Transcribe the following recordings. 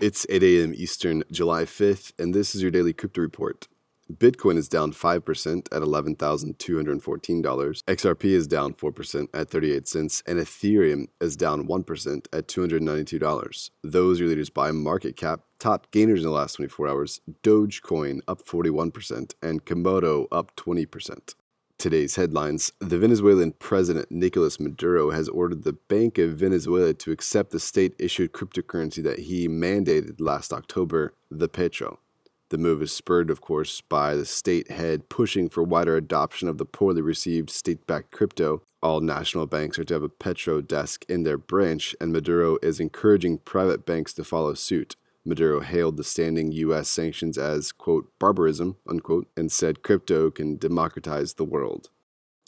It's 8 a.m. Eastern, July 5th, and this is your daily crypto report. Bitcoin is down 5% at $11,214. XRP is down 4% at 38 cents, and Ethereum is down 1% at $292. Those are your leaders by market cap. Top gainers in the last 24 hours Dogecoin up 41%, and Komodo up 20%. Today's headlines The Venezuelan President Nicolas Maduro has ordered the Bank of Venezuela to accept the state issued cryptocurrency that he mandated last October, the Petro. The move is spurred, of course, by the state head pushing for wider adoption of the poorly received state backed crypto. All national banks are to have a Petro desk in their branch, and Maduro is encouraging private banks to follow suit. Maduro hailed the standing U.S. sanctions as, quote, barbarism, unquote, and said crypto can democratize the world.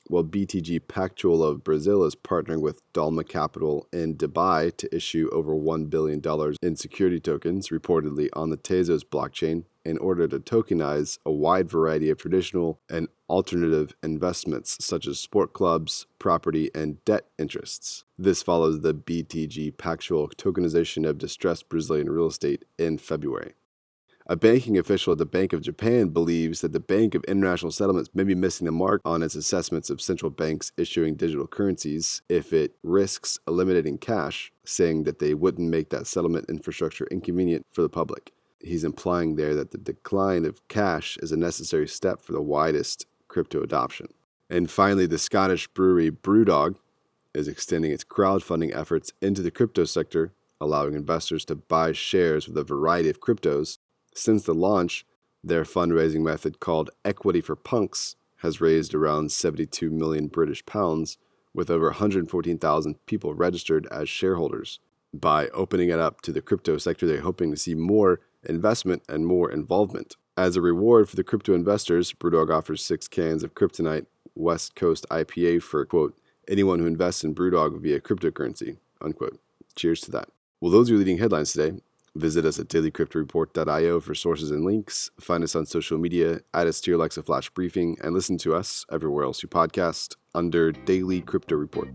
While BTG Pactual of Brazil is partnering with Dalma Capital in Dubai to issue over $1 billion in security tokens, reportedly on the Tezos blockchain, in order to tokenize a wide variety of traditional and alternative investments such as sport clubs, property, and debt interests. This follows the BTG Pactual tokenization of distressed Brazilian real estate in February. A banking official at the Bank of Japan believes that the Bank of International Settlements may be missing the mark on its assessments of central banks issuing digital currencies if it risks eliminating cash, saying that they wouldn't make that settlement infrastructure inconvenient for the public he's implying there that the decline of cash is a necessary step for the widest crypto adoption. And finally, the Scottish brewery Brewdog is extending its crowdfunding efforts into the crypto sector, allowing investors to buy shares with a variety of cryptos. Since the launch, their fundraising method called Equity for Punks has raised around 72 million British pounds, with over 114,000 people registered as shareholders. By opening it up to the crypto sector, they're hoping to see more investment, and more involvement. As a reward for the crypto investors, Brewdog offers six cans of Kryptonite West Coast IPA for, quote, anyone who invests in Brewdog via cryptocurrency, unquote. Cheers to that. Well, those are your leading headlines today. Visit us at dailycryptoreport.io for sources and links. Find us on social media, add us to your Alexa Flash Briefing, and listen to us everywhere else you podcast under Daily Crypto Report.